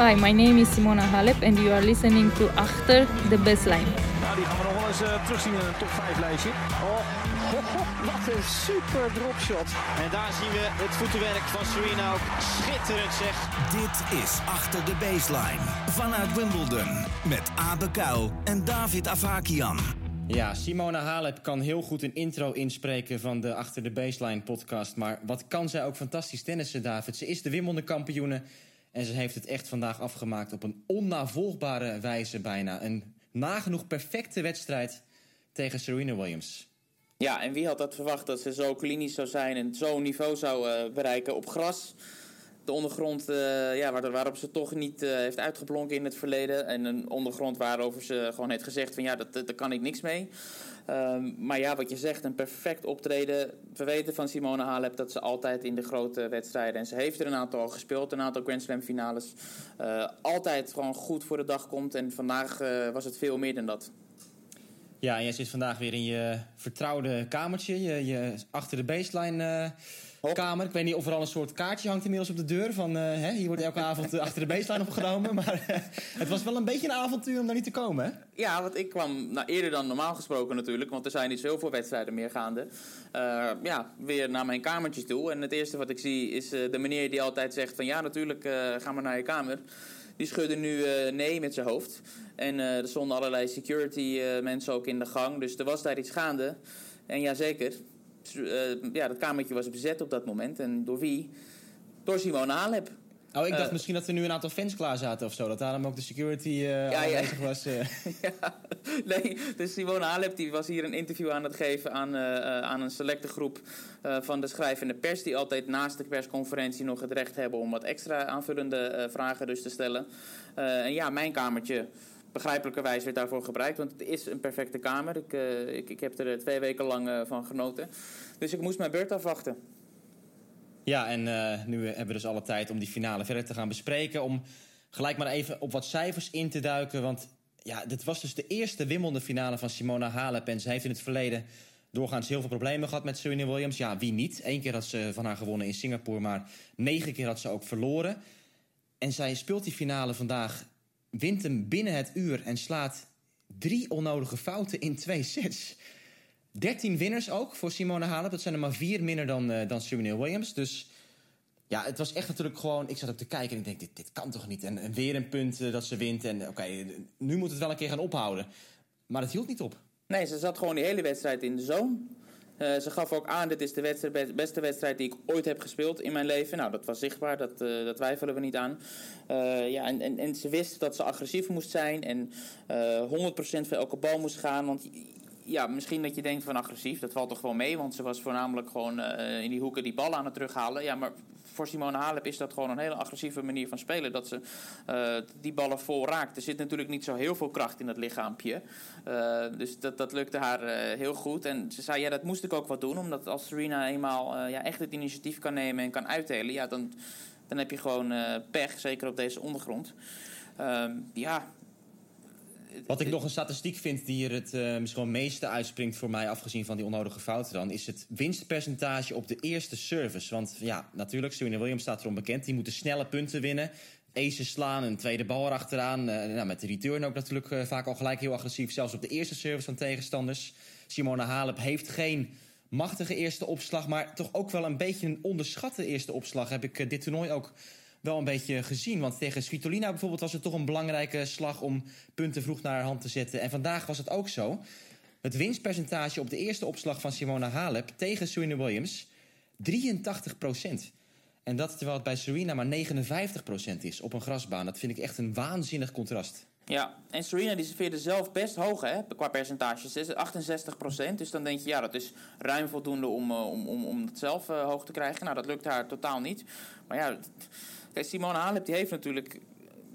Hi, my name is Simona Halep and you are listening to Achter the Baseline. Nou, die gaan we nog wel eens uh, terugzien in een top 5 lijstje. Oh, ho, ho, wat een super dropshot. En daar zien we het voetenwerk van Serena ook schitterend zeg. Dit is Achter de Baseline vanuit Wimbledon met Abe Kuil en David Avakian. Ja, Simona Halep kan heel goed een intro inspreken van de Achter de Baseline podcast. Maar wat kan zij ook fantastisch tennissen, David. Ze is de Wimbledon kampioene en ze heeft het echt vandaag afgemaakt op een onnavolgbare wijze bijna. Een nagenoeg perfecte wedstrijd tegen Serena Williams. Ja, en wie had dat verwacht dat ze zo klinisch zou zijn en zo'n niveau zou uh, bereiken op gras? De ondergrond uh, ja, waar, waarop ze toch niet uh, heeft uitgeblonken in het verleden. En een ondergrond waarover ze gewoon heeft gezegd van ja, dat, daar kan ik niks mee. Um, maar ja, wat je zegt, een perfect optreden. We weten van Simone Halep dat ze altijd in de grote wedstrijden... en ze heeft er een aantal al gespeeld, een aantal Grand Slam finales... Uh, altijd gewoon goed voor de dag komt. En vandaag uh, was het veel meer dan dat. Ja, en jij zit vandaag weer in je vertrouwde kamertje. Je, je achter de baseline... Uh, kamer. Ik weet niet of er al een soort kaartje hangt inmiddels op de deur. Van, uh, hè, hier wordt elke avond achter de baseline opgenomen. Maar uh, het was wel een beetje een avontuur om daar niet te komen, hè? Ja, want ik kwam nou, eerder dan normaal gesproken natuurlijk. Want er zijn niet zoveel wedstrijden meer gaande. Uh, ja, weer naar mijn kamertje toe. En het eerste wat ik zie is de meneer die altijd zegt van... Ja, natuurlijk, ga maar naar je kamer. Die schudde nu nee met zijn hoofd. En er stonden allerlei security mensen ook in de gang. Dus er was daar iets gaande. En ja, zeker. Uh, ja, dat kamertje was bezet op dat moment. En door wie? Door Simone Halep. Oh, ik dacht uh, misschien dat er nu een aantal fans klaar zaten of zo. Dat daarom ook de security uh, ja, aanwezig ja. was. ja, nee, dus Simone Halep die was hier een interview aan het geven aan, aan een selecte groep van de schrijvende pers. Die altijd naast de persconferentie nog het recht hebben om wat extra aanvullende vragen dus te stellen. en ja, mijn kamertje begrijpelijkerwijs werd daarvoor gebruikt. Want het is een perfecte kamer. Ik, uh, ik, ik heb er twee weken lang uh, van genoten. Dus ik moest mijn beurt afwachten. Ja, en nu hebben we dus alle tijd om die finale verder te gaan bespreken. Om gelijk maar even op wat cijfers in te duiken. Want ja, dit was dus de eerste Wimbledon finale van Simona Halep. En ze heeft in het verleden doorgaans heel veel problemen gehad met Serena Williams. Ja, wie niet? Eén keer had ze van haar gewonnen in Singapore, maar negen keer had ze ook verloren. En zij speelt die finale vandaag wint hem binnen het uur en slaat drie onnodige fouten in twee sets. 13 winners ook voor Simone Halep. Dat zijn er maar vier minder dan, uh, dan Serena Williams. Dus ja, het was echt natuurlijk gewoon... Ik zat ook te kijken en ik denk, dit, dit kan toch niet? En, weer een punt uh, dat ze wint. En oké, nu moet het wel een keer gaan ophouden. Maar het hield niet op. Nee, ze zat gewoon die hele wedstrijd in de zone. Uh, ze gaf ook aan, dit is de wedstrijd, beste wedstrijd die ik ooit heb gespeeld in mijn leven. Nou, dat was zichtbaar, dat, uh, dat twijfelen we niet aan. Uh, ja, en, en, en, ze wist dat ze agressief moest zijn en 100% voor elke bal moest gaan. Want ja, misschien dat je denkt van agressief, dat valt toch wel mee. Want ze was voornamelijk gewoon in die hoeken die ballen aan het terughalen. Ja, maar voor Simone Halep is dat gewoon een hele agressieve manier van spelen. Dat ze uh, die ballen vol raakt. Er zit natuurlijk niet zo heel veel kracht in dat lichaampje. Uh, dus dat, dat lukte haar heel goed. En ze zei, ja, dat moest ik ook wat doen. Omdat als Serena eenmaal ja, echt het initiatief kan nemen en kan uitdelen... Ja, dan, dan heb je gewoon pech, zeker op deze ondergrond. Ehm, ja, wat ik nog een statistiek vind die er het uh, misschien wel meeste uitspringt voor mij, afgezien van die onnodige fouten dan, is het winstpercentage op de eerste service. Want ja, natuurlijk, Serena Williams staat erom bekend. Die moeten snelle punten winnen. Aces slaan, een tweede bal erachteraan. Uh, nou, met de return ook natuurlijk uh, vaak al gelijk heel agressief. Zelfs op de eerste service van tegenstanders. Simona Halep heeft geen machtige eerste opslag, maar toch ook wel een beetje een onderschatte eerste opslag. Heb ik dit toernooi ook wel een beetje gezien. Want tegen Svitolina bijvoorbeeld was het toch een belangrijke slag om punten vroeg naar haar hand te zetten. En vandaag was het ook zo. Het winstpercentage op de eerste opslag van Simona Halep tegen Serena Williams 83 procent. En dat terwijl het bij Serena maar 59 procent is op een grasbaan. Dat vind ik echt een waanzinnig contrast. Ja, en Serena die serveerde zelf best hoog hè, qua percentages. 68 procent. Dus dan denk je, ja, dat is ruim voldoende om, om, om, om het zelf uh, hoog te krijgen. Nou, dat lukt haar totaal niet. Maar ja, Simone Halep die heeft natuurlijk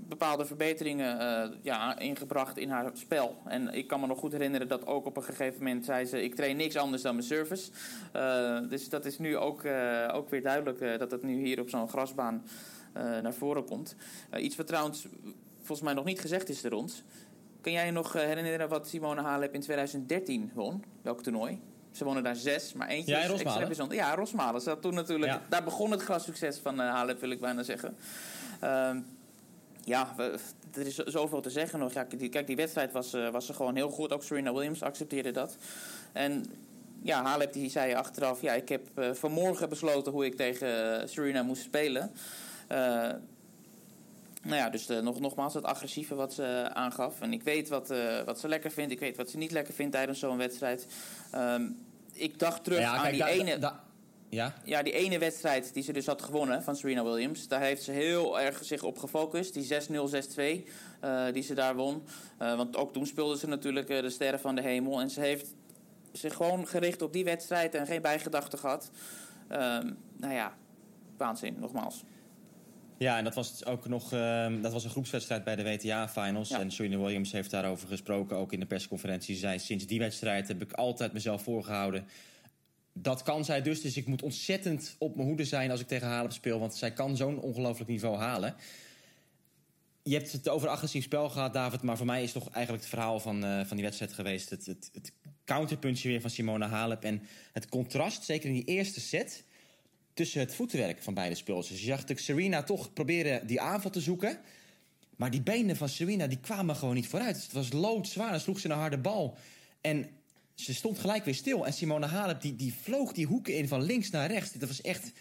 bepaalde verbeteringen uh, ja, ingebracht in haar spel. En ik kan me nog goed herinneren dat ook op een gegeven moment zei ze... ik train niks anders dan mijn service. Uh, dus dat is nu ook, uh, ook weer duidelijk dat het nu hier op zo'n grasbaan naar voren komt. iets wat trouwens volgens mij nog niet gezegd is er rond. Kan jij je nog herinneren wat Simone Halep in 2013 won? Welk toernooi? Ze wonen daar zes, maar eentje ja, is extra bijzonder. Ja, Rosmalen. Ze toen natuurlijk, ja. Daar begon het grassucces van uh, Halep, wil ik bijna zeggen. Uh, ja, we- er is zoveel te zeggen nog. Ja, die, kijk, die wedstrijd was, eh, was er gewoon heel goed. Ook Serena Williams accepteerde dat. En ja, Halep die zei achteraf... ja, ik heb eh, vanmorgen besloten hoe ik tegen eh, Serena moest spelen. Eh, nou ja, dus eh, nog, nogmaals het agressieve wat ze aangaf. En ik weet wat, eh, wat ze lekker vindt. Ik weet wat ze niet lekker vindt tijdens zo'n wedstrijd. Ehm, ik dacht terug Ja, aan kijk, die da- ene... da- ja? Ja, die ene wedstrijd die ze dus had gewonnen van Serena Williams. Daar heeft ze heel erg zich op gefocust. Die 6-0, 6-2 eh, die ze daar won. Eh, want ook toen speelde ze natuurlijk eh, de sterren van de hemel. En ze heeft zich gewoon gericht op die wedstrijd en geen bijgedachten gehad. Ehm, nou ja, waanzin, nogmaals. Ja, en dat was ook nog ehm, dat was een groepswedstrijd bij de WTA-finals. Ja. En Serena Williams heeft daarover gesproken, ook in de persconferentie. Ze zei, sinds die wedstrijd heb ik altijd mezelf voorgehouden. Dat kan zij dus, dus ik moet ontzettend op mijn hoede zijn als ik tegen Halep speel. Want zij kan zo'n ongelooflijk niveau halen. Je hebt het over agressief spel gehad, David. Maar voor mij is toch eigenlijk het verhaal van, eh, van die wedstrijd geweest... Het, het, het counterpuntje weer van Simona Halep. En het contrast, zeker in die eerste set tussen het voetenwerk van beide speelsters. Je zag Serena toch proberen die aanval te zoeken. Maar die benen van Serena die kwamen gewoon niet vooruit. Het was loodzwaar. Dan sloeg ze een harde bal. En ze stond gelijk weer stil. En Simona Halep die, die vloog die hoeken in van links naar rechts. Dat was echt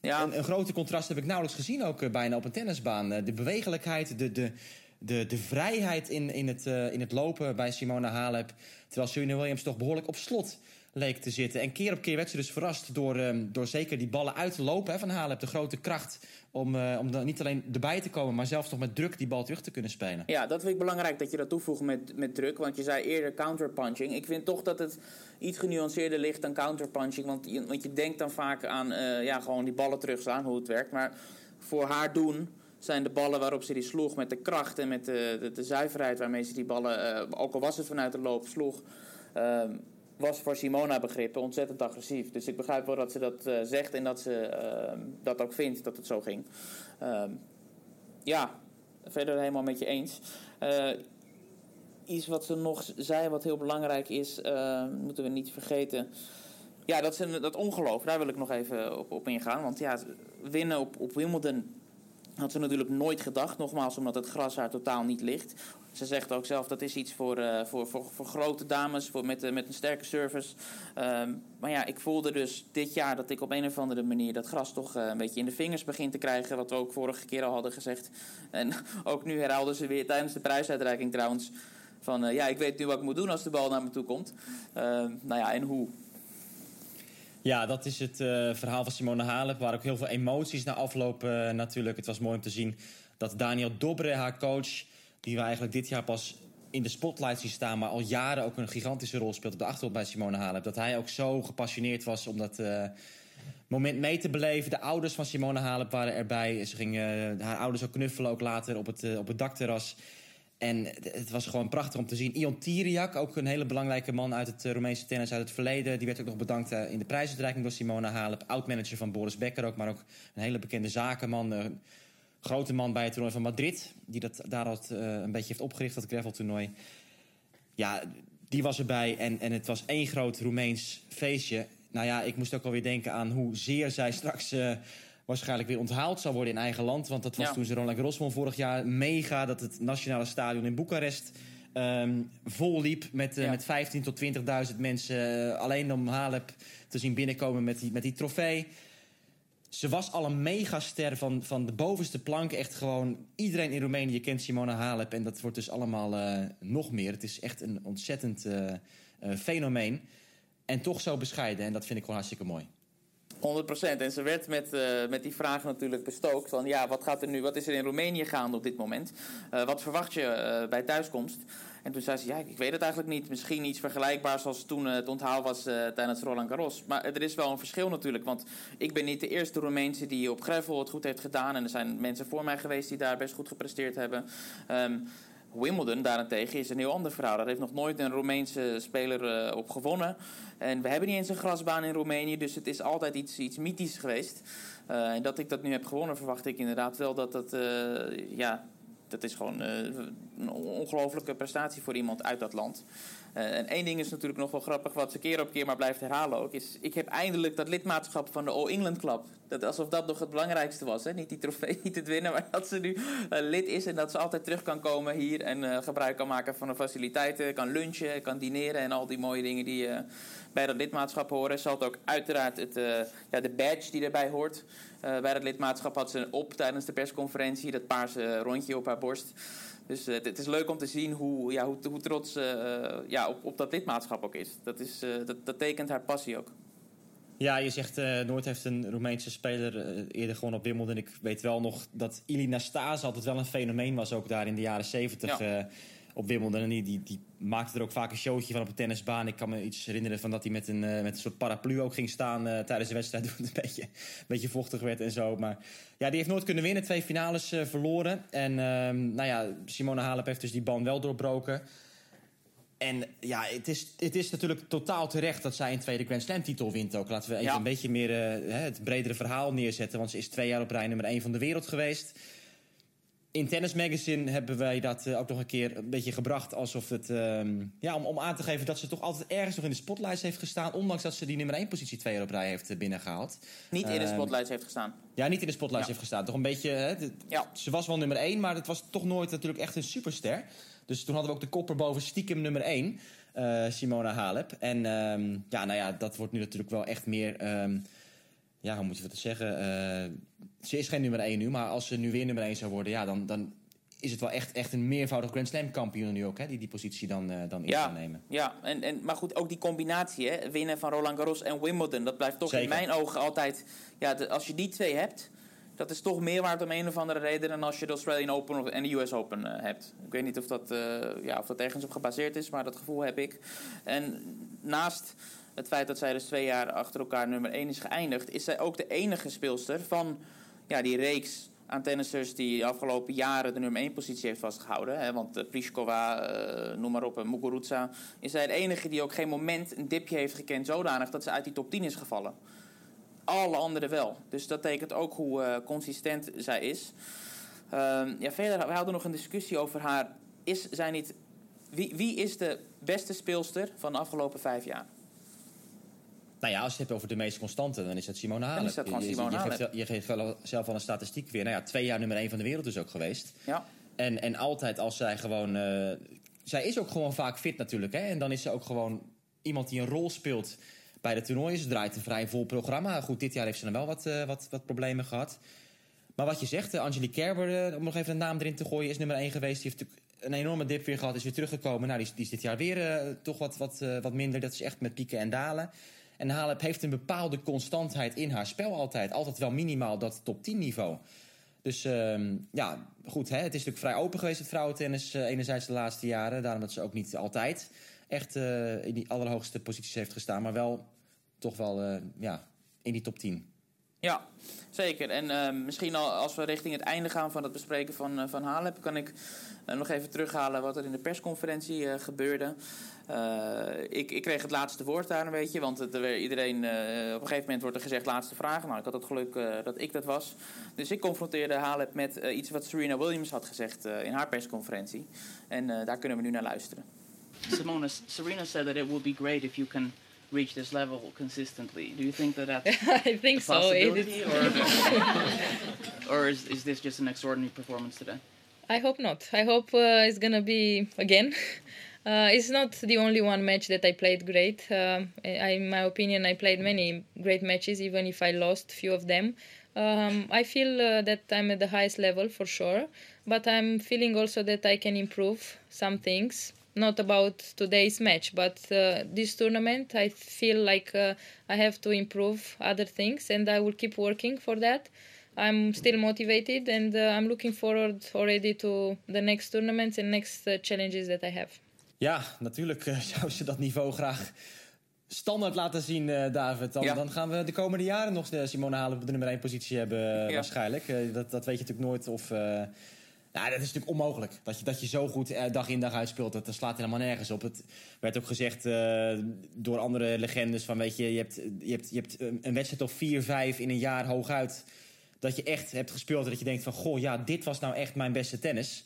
Ja, een, een grote contrast heb ik nauwelijks gezien ook eh, bijna op een tennisbaan. Eh, de bewegelijkheid, de, de, de, de vrijheid in, in, het, eh, in het lopen bij Simona Halep. Terwijl Serena Williams toch behoorlijk op slot leek te zitten. En keer op keer werd ze dus verrast door, ehm, door zeker die ballen uit te lopen hè, van Halep. De grote kracht om, eh, om dan niet alleen erbij te komen... maar zelfs nog met druk die bal terug te kunnen spelen. Ja, dat vind ik belangrijk dat je dat toevoegt met, met druk. Want je zei eerder counterpunching. Ik vind toch dat het iets genuanceerder ligt dan counterpunching. Want je, want je denkt dan vaak aan eh, ja, gewoon die ballen terugslaan, hoe het werkt. Maar voor haar doen zijn de ballen waarop ze die sloeg met de kracht en met de, de, de zuiverheid waarmee ze die ballen, eh, ook al was het vanuit de loop, sloeg. ehm, was voor Simona begrippen ontzettend agressief. Dus ik begrijp wel dat ze dat eh, zegt en dat ze ehm, dat ook vindt dat het zo ging. Ehm, ja, verder helemaal met je eens. Eh, iets wat ze nog zei, wat heel belangrijk is, eh, moeten we niet vergeten. Ja, dat, ze, dat ongeloof, daar wil ik nog even op, op ingaan. Want ja, winnen op, op Wimbledon had ze natuurlijk nooit gedacht. Nogmaals, omdat het gras haar totaal niet ligt. Ze zegt ook zelf dat is iets voor, eh, voor, voor, voor grote dames voor met, eh, met een sterke service. Ehm, maar ja, ik voelde dus dit jaar dat ik op een of andere manier dat gras toch eh, een beetje in de vingers begin te krijgen. Wat we ook vorige keer al hadden gezegd. En ook nu herhaalden ze weer tijdens de prijsuitreiking trouwens. Van ja, ik weet nu wat ik moet doen als de bal naar me toe komt. Ehm, nou ja, en hoe. Ja, dat is het verhaal van Simone Halep. Waar ook heel veel emoties na afloop natuurlijk. Het was mooi om te zien dat Daniel Dobre, haar coach... die we eigenlijk dit jaar pas in de spotlight zien staan... maar al jaren ook een gigantische rol speelt op de achtergrond bij Simone Halep. Dat hij ook zo gepassioneerd was om dat eh, moment mee te beleven. De ouders van Simone Halep waren erbij. Ze ging eh, haar ouders ook knuffelen ook later op het, eh, op het dakterras... En het was gewoon prachtig om te zien. Ion Tiriak, ook een hele belangrijke man uit het Roemeense tennis uit het verleden. Die werd ook nog bedankt in de prijsuitreiking door Simona Halep. Oud-manager van Boris Becker ook, maar ook een hele bekende zakenman. Grote man bij het toernooi van Madrid. Die dat daar had, eh, een beetje heeft opgericht, dat graveltoernooi. Ja, die was erbij en, en het was één groot Roemeens feestje. Nou ja, ik moest ook alweer denken aan hoe zeer zij straks... eh, waarschijnlijk weer onthaald zal worden in eigen land. Want dat was Ja. toen ze Roland Garros won vorig jaar mega... dat het nationale stadion in Boekarest ehm, vol liep... met, eh, Ja. met 15 tot 20.000 mensen. alleen om Halep te zien binnenkomen met die, met die trofee. Ze was al een megaster van, van de bovenste plank. Echt gewoon iedereen in Roemenië kent Simona Halep. En dat wordt dus allemaal eh, nog meer. Het is echt een ontzettend eh, eh, fenomeen. En toch zo bescheiden. En dat vind ik gewoon hartstikke mooi. 100%. En ze werd met, met die vraag natuurlijk bestookt. Van ja, wat, gaat er nu, wat is er in Roemenië gaande op dit moment? Wat verwacht je bij thuiskomst? En toen zei ze, ja, ik weet het eigenlijk niet. Misschien iets vergelijkbaars zoals toen eh, het onthaal was eh, tijdens Roland Garros. Maar er is wel een verschil natuurlijk. Want ik ben niet de eerste Roemeense die op gravel het goed heeft gedaan. En er zijn mensen voor mij geweest die daar best goed gepresteerd hebben. Ehm, Wimbledon daarentegen is een heel ander verhaal. Daar heeft nog nooit een Roemeense speler eh, op gewonnen. En we hebben niet eens een grasbaan in Roemenië. Dus het is altijd iets, iets mythisch geweest. En dat ik dat nu heb gewonnen, verwacht ik inderdaad wel dat dat... ja, dat is gewoon eh, een ongelofelijke prestatie voor iemand uit dat land. Uh, en één ding is natuurlijk nog wel grappig, wat ze keer op keer maar blijft herhalen ook. Is, ik heb eindelijk dat lidmaatschap van de All England Club. Dat, alsof dat nog het belangrijkste was. Hè? Niet die trofee, niet het winnen, maar dat ze nu uh, lid is. En dat ze altijd terug kan komen hier. En gebruik kan maken van de faciliteiten. Kan lunchen, kan dineren en al die mooie dingen die bij dat lidmaatschap horen. Ze had ook uiteraard het, ja, de badge die erbij hoort. bij dat lidmaatschap had ze op tijdens de persconferentie. Dat paarse rondje op haar borst. Dus uh, het is leuk om te zien hoe, ja, hoe, hoe trots uh, ja, op, op dat lidmaatschap ook is. Dat, is uh, dat, dat tekent haar passie ook. Ja, je zegt nooit heeft een Roemeense speler eerder gewoon op Wimbledon. Ik weet wel nog dat Ilina Stase altijd wel een fenomeen was, ook daar in de jaren zeventig. Ja op Wimbledon. En die, die, die, maakte er ook vaak een showtje van op een tennisbaan. Ik kan me iets herinneren van dat hij met een, uh, met een soort paraplu ook ging staan uh, tijdens de wedstrijd. Toen het een beetje, een beetje vochtig werd en zo. Maar ja, die heeft nooit kunnen winnen. Twee finales uh, verloren. En uh, nou ja, Simone Halep heeft dus die ban wel doorbroken. En ja, het is, het is natuurlijk totaal terecht dat zij een tweede Grand Slam titel wint ook. Laten we even ja. een beetje meer het bredere verhaal neerzetten. Want ze is twee jaar op rij nummer één van de wereld geweest in Tennis Magazine hebben wij dat uh, ook nog een keer een beetje gebracht. Alsof het. Uh, ja, om, om aan te geven dat ze toch altijd ergens nog in de spotlights heeft gestaan. Ondanks dat ze die nummer 1 positie twee jaar op rij heeft uh, binnengehaald. Niet in de ehm, spotlights heeft gestaan. Ja, niet in de spotlights ja. heeft gestaan. Toch een beetje. Hè, de, ja. Ze was wel nummer 1, maar het was toch nooit natuurlijk echt een superster. Dus toen hadden we ook de kopper boven stiekem nummer 1. Uh, Simona Halep. En ehm, ja, nou ja, dat wordt nu natuurlijk wel echt meer ja, hoe moet je het zeggen? Uh, ze is geen nummer 1 nu, maar als ze nu weer nummer 1 zou worden, ja, dan, dan is het wel echt, echt een meervoudig Grand Slam kampioen nu ook, hè, die die positie dan, uh, dan in ja, nemen. Ja, en, en, maar goed, ook die combinatie, hè, winnen van Roland Garros en Wimbledon, dat blijft toch Zeker. in mijn ogen altijd, ja, de, als je die twee hebt, dat is toch meer waard om een of andere reden dan als je de Australian Open en de US Open uh, hebt. Ik weet niet of dat, uh, ja, of dat ergens op gebaseerd is, maar dat gevoel heb ik. En naast het feit dat zij dus twee jaar achter elkaar nummer 1 is geëindigd, is zij ook de enige speelster van ja, die reeks aan tennissers die de afgelopen jaren de nummer 1 positie heeft vastgehouden. Hè, want uh, Pliskova, uh, noem maar op, en Muguruza. Is zij de enige die ook geen moment een dipje heeft gekend zodanig dat ze uit die top 10 is gevallen. Alle anderen wel. Dus dat betekent ook hoe uh, consistent zij is. Ehm, ja, verder, we hadden nog een discussie over haar. Is zij niet... Wie, wie is de beste speelster van de afgelopen vijf jaar? Nou ja, als je het hebt over de meest constante, dan is dat Simone Halep. Is dat gewoon Simone je, je, je, geeft, je geeft wel zelf al een statistiek weer. Nou ja, twee jaar nummer één van de wereld is ook geweest. Ja. En, en altijd als zij gewoon... Uh, zij is ook gewoon vaak fit natuurlijk. Hè? En dan is ze ook gewoon iemand die een rol speelt bij de toernooien. Ze draait een vrij vol programma. Goed, dit jaar heeft ze dan wel wat, uh, wat, wat problemen gehad. Maar wat je zegt, uh, Angelique Kerber, om nog even een naam erin te gooien... is nummer één geweest. Die heeft natuurlijk een enorme dip weer gehad, is weer teruggekomen. Nou, die, die is dit jaar weer toch wat, wat, wat minder. Dat is echt met pieken en dalen. En Halep heeft een bepaalde constantheid in haar spel altijd. Altijd wel minimaal dat top 10 niveau. Dus uh, ja, goed. Hè? Het is natuurlijk vrij open geweest, het vrouwentennis. Uh, enerzijds de laatste jaren. Daarom dat ze ook niet altijd echt uh, in die allerhoogste posities heeft gestaan. Maar wel toch wel uh, ja, in die top 10. Ja, zeker. En uh, misschien al als we richting het einde gaan van het bespreken van, van Halep... kan ik nog even terughalen wat er in de persconferentie gebeurde. Ik, ik kreeg het laatste woord daar een beetje, want het, er, iedereen, op een gegeven moment wordt er gezegd laatste vraag. Nou, ik had het geluk dat ik dat was. Dus ik confronteerde Halep met iets wat Serena Williams had gezegd in haar persconferentie. En daar kunnen we nu naar luisteren. Simona, Serena said that it would be great if you can reach this level consistently. Do you think that that's I think a possibility, so. or, or is, is this just an extraordinary performance today? I hope not. I hope uh, it's gonna be again. Uh, it's not the only one match that I played great. Uh, in my opinion, I played many great matches, even if I lost few of them. Um, I feel uh, that I'm at the highest level for sure, but I'm feeling also that I can improve some things not about today's match, but uh, this tournament, I feel like uh, I have to improve other things, and I will keep working for that. I'm still motivated, and uh, I'm looking forward already to the next tournaments and next challenges that I have. Ja, natuurlijk zou ze dat niveau graag standaard laten zien, uh, David. Dan, ja. dan, gaan we de komende jaren nog Simone Halen op de nummer 1 positie hebben, ja. waarschijnlijk. dat, dat weet je natuurlijk nooit of nou, dat is natuurlijk onmogelijk. Dat je, dat je zo goed eh, dag in dag uit speelt, dat, dat slaat helemaal nergens op. Het werd ook gezegd uh, door andere legendes van, weet je, je hebt, je hebt, je hebt een wedstrijd of vier, vijf in een jaar hooguit. Dat je echt hebt gespeeld en dat je denkt van, goh, ja, dit was nou echt mijn beste tennis.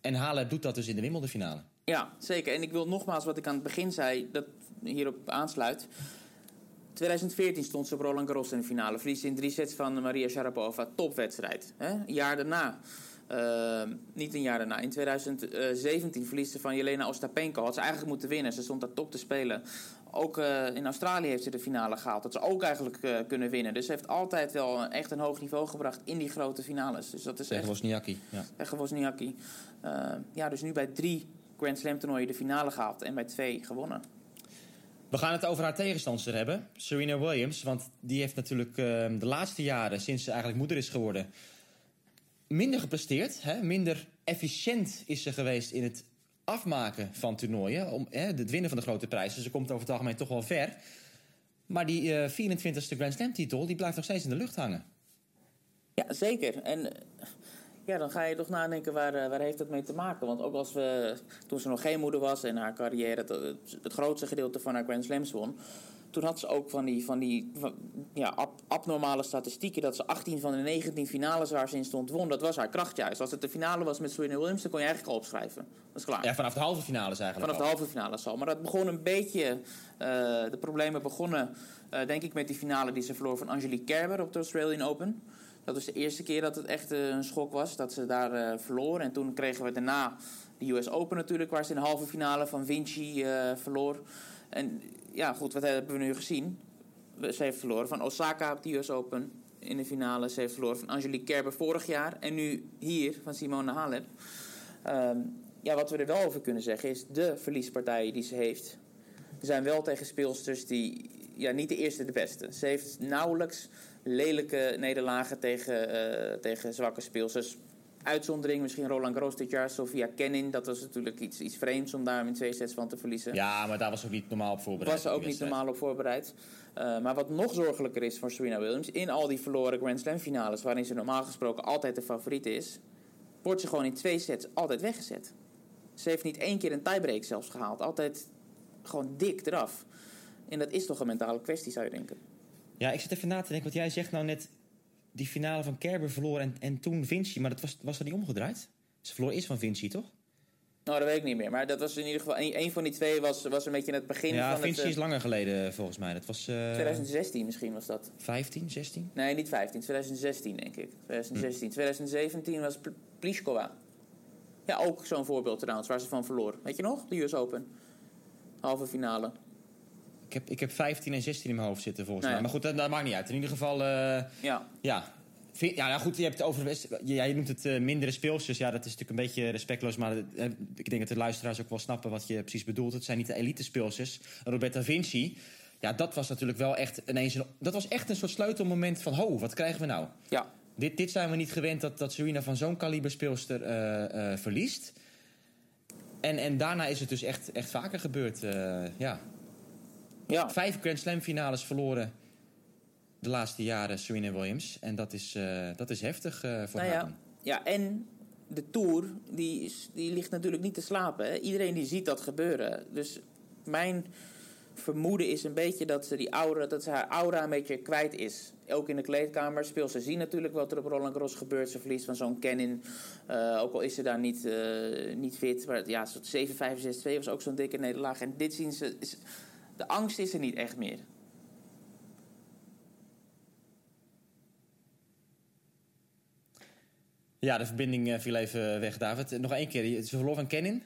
En Halen doet dat dus in de Wimbledon finale. Ja, zeker. En ik wil nogmaals wat ik aan het begin zei, dat hierop aansluit. 2014 stond ze op Roland Garros in de finale. Verlies in drie sets van Maria Sharapova. Topwedstrijd. Hè? Een jaar daarna. Uh, niet een jaar daarna. In 2017 verlies ze van Jelena Ostapenko. Had ze eigenlijk moeten winnen. Ze stond daar top te spelen. Ook uh, in Australië heeft ze de finale gehaald. Dat ze ook eigenlijk uh, kunnen winnen. Dus ze heeft altijd wel echt een hoog niveau gebracht in die grote finales. Dus dat is Tegen echt... Wozniacki. Ja. Tegen Wozniacki. ja, dus nu bij drie Grand Slam toernooien de finale gehaald. En bij twee gewonnen. We gaan het over haar tegenstander hebben, Serena Williams. Want die heeft natuurlijk uh, de laatste jaren, sinds ze eigenlijk moeder is geworden, minder gepresteerd. Hè? Minder efficiënt is ze geweest in het afmaken van toernooien. Om, hè, het winnen van de grote prijzen. Ze komt over het algemeen toch wel ver. Maar die uh, 24e Grand Slam titel, die blijft nog steeds in de lucht hangen. Ja, zeker. En ja, dan ga je toch nadenken waar, waar heeft dat mee te maken. Want ook als we, toen ze nog geen moeder was en haar carrière het, het grootste gedeelte van haar Grand Slams won. Toen had ze ook van die, van die van, ja, ab, abnormale statistieken. Dat ze 18 van de 19 finales waar ze in stond won. Dat was haar kracht juist. Als het de finale was met Serena Williams, dan kon je eigenlijk al opschrijven. Dat is klaar. Ja, vanaf de halve finales eigenlijk. Vanaf de halve finales al. Maar dat begon een beetje. Uh, de problemen begonnen, uh, denk ik, met die finale die ze verloor van Angelique Kerber op de Australian Open. Dat was de eerste keer dat het echt uh, een schok was, dat ze daar uh, verloor. En toen kregen we daarna de US Open natuurlijk, waar ze in de halve finale van Vinci uh, verloor. En ja, goed, wat hebben we nu gezien? Ze heeft verloren van Osaka op de US Open in de finale. Ze heeft verloren van Angelique Kerber vorig jaar. En nu hier van Simone Halep. Um, ja, wat we er wel over kunnen zeggen is de verliespartijen die ze heeft. zijn wel tegen speelsters die ja, niet de eerste de beste. Ze heeft nauwelijks lelijke nederlagen tegen, uh, tegen zwakke speelsters. Uitzondering, misschien Roland Garros dit jaar, Sofia Kenin. Dat was natuurlijk iets, iets vreemds om daar in twee sets van te verliezen. Ja, maar daar was ook niet normaal op voorbereid. Was ze ook niet normaal op voorbereid. Uh, maar wat nog zorgelijker is voor Serena Williams... in al die verloren Grand Slam finales... waarin ze normaal gesproken altijd de favoriet is... wordt ze gewoon in twee sets altijd weggezet. Ze heeft niet één keer een tiebreak zelfs gehaald. Altijd gewoon dik eraf. En dat is toch een mentale kwestie, zou je denken. Ja, ik zit even na te denken, wat jij zegt nou net... die finale van Kerber verloor en, en toen Vinci. Maar dat was, was er niet omgedraaid? Ze verloor eerst van Vinci, toch? Nou, dat weet ik niet meer. Maar dat was in ieder geval... Een, een van die twee was, was een beetje het begin ja, van Vinci het... is langer geleden, volgens mij. Dat was... Uh, 2016 misschien was dat. 15, 16? Nee, niet 15. 2016, denk ik. 2016. Hm. 2017 was Pliskova. Ja, ook zo'n voorbeeld trouwens, waar ze van verloor. Weet je nog? De US Open. Halve finale. Ik heb, ik heb 15 en 16 in mijn hoofd zitten volgens mij. Maar goed, dat, dat, maakt niet uit. In ieder geval, uh, ja. Ja, vind, ja nou goed, je hebt het over. Ja, je noemt het uh, mindere speelsters. Ja, dat is natuurlijk een beetje respectloos. Maar uh, ik denk dat de luisteraars ook wel snappen wat je precies bedoelt. Het zijn niet de elite speelsters. Roberta Vinci. Ja, dat was natuurlijk wel echt ineens een, dat was echt een soort sleutelmoment van... ho, wat krijgen we nou? Ja. Dit, dit zijn we niet gewend dat, dat Serena van zo'n kaliber speelster verliest. En, en daarna is het dus echt, echt vaker gebeurd, ja. Ja. Vijf Grand Slam finales verloren de laatste jaren Serena Williams. En dat is, uh, dat is heftig uh, voor nou haar. Ja. ja, en de Tour, die, is, die ligt natuurlijk niet te slapen. Hè? Iedereen die ziet dat gebeuren. Dus mijn vermoeden is een beetje dat ze, die aura, dat ze haar aura een beetje kwijt is. Ook in de kleedkamer speelt ze zien natuurlijk wat er op Roland Garros gebeurt. Ze verliest van zo'n Kenin. Uh, ook al is ze daar niet, uh, niet fit. Maar ja, 7-5, 6-2 was ook zo'n dikke nederlaag. En dit zien ze... Is, de angst is er niet echt meer. Ja, de verbinding viel even weg, David. Nog één keer, ze verloor van Kenin?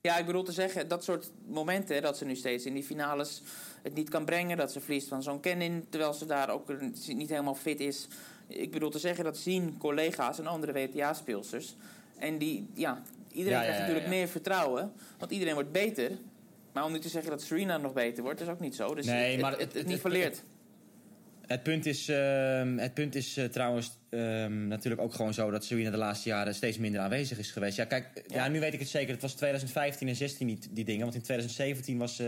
Ja, ik bedoel te zeggen, dat soort momenten dat ze nu steeds in die finales het niet kan brengen. Dat ze verliest van zo'n Kenin, terwijl ze daar ook niet helemaal fit is. Ik bedoel te zeggen, dat zien collega's en andere WTA-speelsters. En die, ja, iedereen ja, krijgt natuurlijk ja, meer vertrouwen. Want iedereen wordt beter. Maar om nu te zeggen dat Serena nog beter wordt, is ook niet zo. Dus nee, het, maar het, het, het niveleert. Het, punt is, uh, het punt is uh, trouwens uh, natuurlijk ook gewoon zo... dat Serena de laatste jaren steeds minder aanwezig is geweest. Ja, kijk, ja. ja nu weet ik het zeker. Het was 2015 en 16 die, die dingen. Want in 2017 was,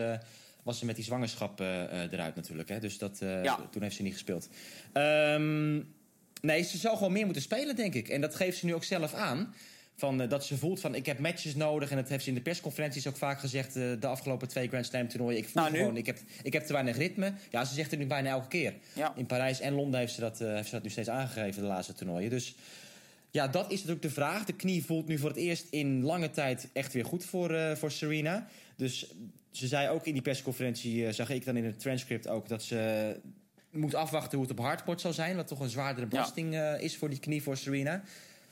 was ze met die zwangerschap eruit natuurlijk. Hè? Dus dat, ja. toen heeft ze niet gespeeld. Um, nee, ze zou gewoon meer moeten spelen, denk ik. En dat geeft ze nu ook zelf aan... Van, uh, dat ze voelt van ik heb matches nodig. En dat heeft ze in de persconferenties ook vaak gezegd. Uh, de afgelopen twee Grand Slam toernooien. Ik voel nou, gewoon, ik heb, ik heb te weinig ritme. Ja, ze zegt het nu bijna elke keer. Ja. In Parijs en Londen heeft ze, dat, uh, heeft ze dat nu steeds aangegeven, de laatste toernooien. Dus Ja, dat is natuurlijk de vraag. De knie voelt nu voor het eerst in lange tijd echt weer goed voor, voor Serena. Dus ze zei ook in die persconferentie, zag ik dan in het transcript ook, dat ze moet afwachten hoe het op hardcourt zal zijn. Wat toch een zwaardere belasting ja. is voor die knie voor Serena.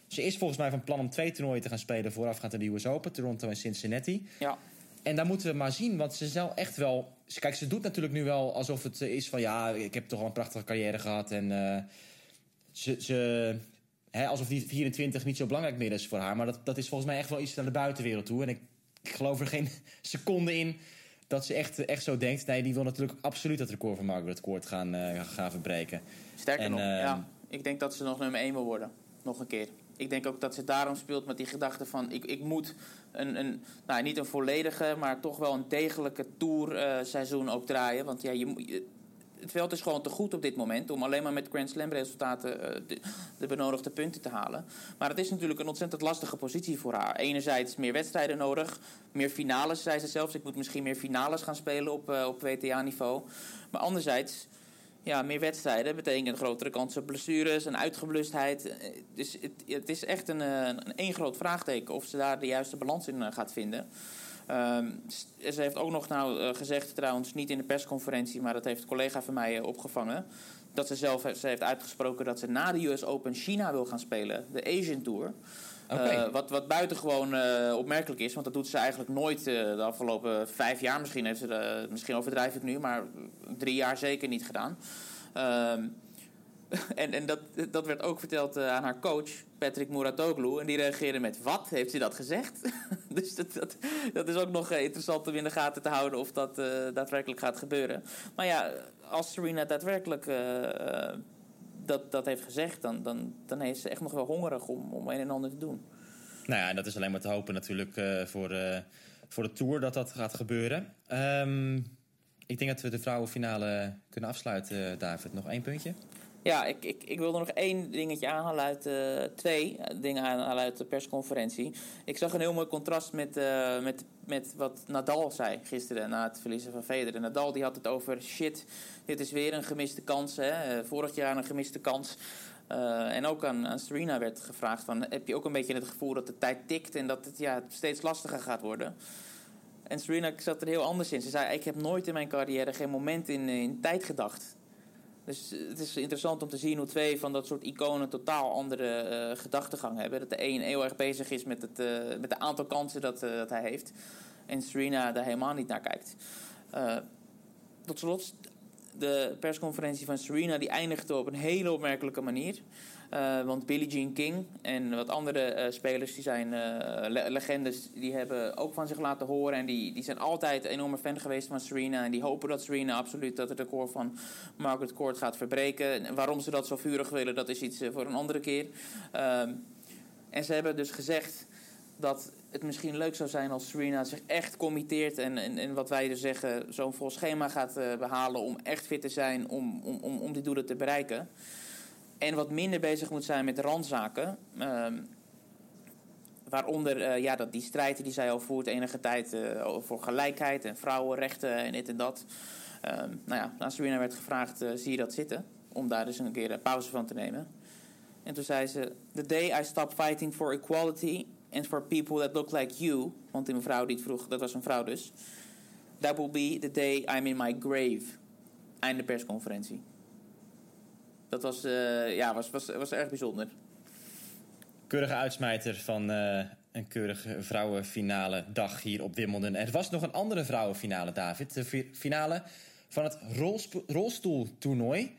Ze is volgens mij van plan om twee toernooien te gaan spelen voorafgaand aan de US Open, Toronto en Cincinnati. Ja. En daar moeten we maar zien, want ze zal echt wel. Kijk, ze doet natuurlijk nu wel alsof het is van ja, ik heb toch al een prachtige carrière gehad. En uh, ze. ze hè, alsof die 24 niet zo belangrijk meer is voor haar. Maar dat, dat is volgens mij echt wel iets naar de buitenwereld toe. En ik, ik geloof er geen seconde in dat ze echt, echt zo denkt. Nee, die wil natuurlijk absoluut het record van Margaret Court gaan, uh, gaan verbreken. Sterker en, nog, uh, ja, ik denk dat ze nog nummer 1 wil worden. Nog een keer. Ik denk ook dat ze daarom speelt met die gedachte van... ik, ik moet een, een, nou, niet een volledige, maar toch wel een degelijke tourseizoen uh, ook draaien. Want ja, je, het veld is gewoon te goed op dit moment... om alleen maar met Grand Slam resultaten uh, de, de, benodigde punten te halen. Maar het is natuurlijk een ontzettend lastige positie voor haar. Enerzijds meer wedstrijden nodig, meer finales, zei ze zelfs. Ik moet misschien meer finales gaan spelen op, uh, op WTA-niveau. Maar anderzijds ja, meer wedstrijden betekent een grotere kans op blessures en uitgeblustheid. Dus het, het is echt een, een één groot vraagteken of ze daar de juiste balans in gaat vinden. Um, ze heeft ook nog nou gezegd, trouwens niet in de persconferentie, maar dat heeft een collega van mij opgevangen. Dat ze zelf ze heeft uitgesproken dat ze na de US Open China wil gaan spelen, de Asian Tour. Uh, wat, wat buitengewoon uh, opmerkelijk is, want dat doet ze eigenlijk nooit uh, de afgelopen vijf jaar. Misschien, heeft ze misschien overdrijf ik nu, maar drie jaar zeker niet gedaan. Um, en en dat, dat werd ook verteld aan haar coach, Patrick Muratoglu. En die reageerde met: Wat? Heeft ze dat gezegd? dus dat, dat, dat, is ook nog interessant om in de gaten te houden of dat daadwerkelijk gaat gebeuren. Maar ja, als Serena daadwerkelijk dat, dat heeft gezegd, dan, dan, dan is ze echt nog wel hongerig om, om een en ander te doen. Nou ja, en dat is alleen maar te hopen natuurlijk uh, voor, uh, voor de Tour dat dat gaat gebeuren. Um, ik denk dat we de vrouwenfinale kunnen afsluiten, David. Nog één puntje? Ja, ik, ik, ik wilde nog één dingetje aanhalen uit... Uh, twee dingen aanhalen uit de persconferentie. Ik zag een heel mooi contrast met, met, met wat Nadal zei gisteren... na het verliezen van Federer. Nadal die had het over... shit, dit is weer een gemiste kans. Hè? Vorig jaar een gemiste kans. Uh, en ook aan, aan Serena werd gevraagd van... heb je ook een beetje het gevoel dat de tijd tikt... en dat het ja, steeds lastiger gaat worden... En Serena zat er heel anders in. Ze zei, ik heb nooit in mijn carrière geen moment in, in tijd gedacht. Dus het is interessant om te zien hoe twee van dat soort iconen totaal andere uh, gedachtegang hebben. Dat de een heel erg bezig is met het, uh, met de aantal kansen dat, dat hij heeft. En Serena daar helemaal niet naar kijkt. tot slot, de persconferentie van Serena die eindigde op een hele opmerkelijke manier. Uh, want Billie Jean King en wat andere uh, spelers die zijn uh, le legendes, die hebben ook van zich laten horen. En die, die zijn altijd een enorme fan geweest van Serena. En die hopen dat Serena absoluut dat het record van Margaret Court gaat verbreken. En waarom ze dat zo vurig willen, dat is iets voor een andere keer. Ehm, en ze hebben dus gezegd dat het misschien leuk zou zijn als Serena zich echt committeert en, en, en wat wij dus zeggen, zo'n vol schema gaat behalen om echt fit te zijn om, om, om, om die doelen te bereiken. En wat minder bezig moet zijn met randzaken. Uh, waaronder uh, ja, dat die strijd die zij al voert enige tijd uh, voor gelijkheid en vrouwenrechten en dit en dat. Uh, nou ja, als Serena werd gevraagd, eh, zie je dat zitten? Om daar dus een keer pauze van te nemen. En toen zei ze, the day I stop fighting for equality and for people that look like you. Want die mevrouw die het vroeg, dat was een vrouw dus. That will be the day I'm in my grave. Einde persconferentie. Dat was, uh, ja, was, was, was erg bijzonder. Keurige uitsmijter van uh, een keurige vrouwenfinale dag hier op Wimbledon. Er was nog een andere vrouwenfinale, David. De finale van het rolstoeltoernooi.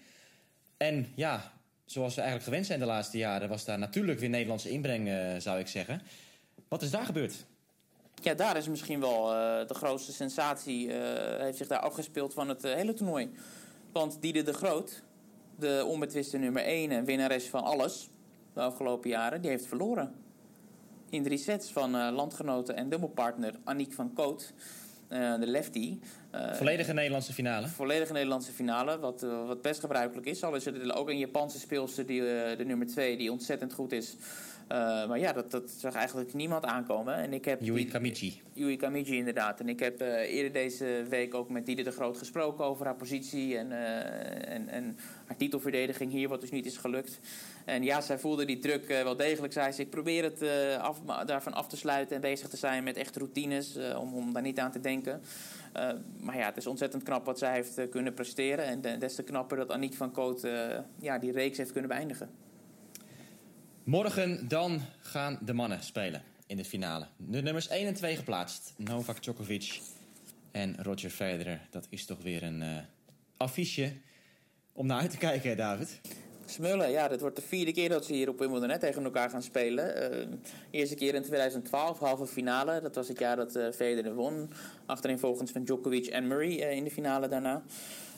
En ja, zoals we eigenlijk gewend zijn de laatste jaren... was daar natuurlijk weer Nederlandse inbreng, uh, zou ik zeggen. Wat is daar gebeurd? Ja, daar is misschien wel uh, de grootste sensatie... heeft zich daar afgespeeld van het hele toernooi. Want Diede de Groot, de onbetwiste nummer 1 en winnares van alles de afgelopen jaren, die heeft verloren. In drie sets van uh, landgenoten en dubbelpartner Aniek van Koot, uh, de lefty. Uh, volledige Nederlandse finale. Volledige Nederlandse finale, wat, wat best gebruikelijk is. Al is er ook een Japanse speelster, die, de nummer 2, die ontzettend goed is. Uh, maar ja, dat, dat zag eigenlijk niemand aankomen. En ik heb Yui Kamiji. Yui Kamiji, inderdaad. En ik heb uh, eerder deze week ook met Dieder de Groot gesproken over haar positie en, uh, en, en haar titelverdediging hier, wat dus niet is gelukt. En ja, zij voelde die druk wel degelijk. Zei ze, ik probeer het af, daarvan af te sluiten en bezig te zijn met echte routines, om, om daar niet aan te denken. maar ja, het is ontzettend knap wat zij heeft kunnen presteren. En des te knapper dat Aniek van Koot ja, die reeks heeft kunnen beëindigen. Morgen dan gaan de mannen spelen in de finale. De nummers 1 en 2 geplaatst. Novak Djokovic en Roger Federer. Dat is toch weer een uh, affiche om naar uit te kijken, David. Smullen, ja, dit wordt de vierde keer dat ze hier op Wimbledon tegen elkaar gaan spelen. Uh, eerste keer in 2012, halve finale. Dat was het jaar dat uh, Federer won. Achterin volgens van Djokovic en Murray in de finale daarna.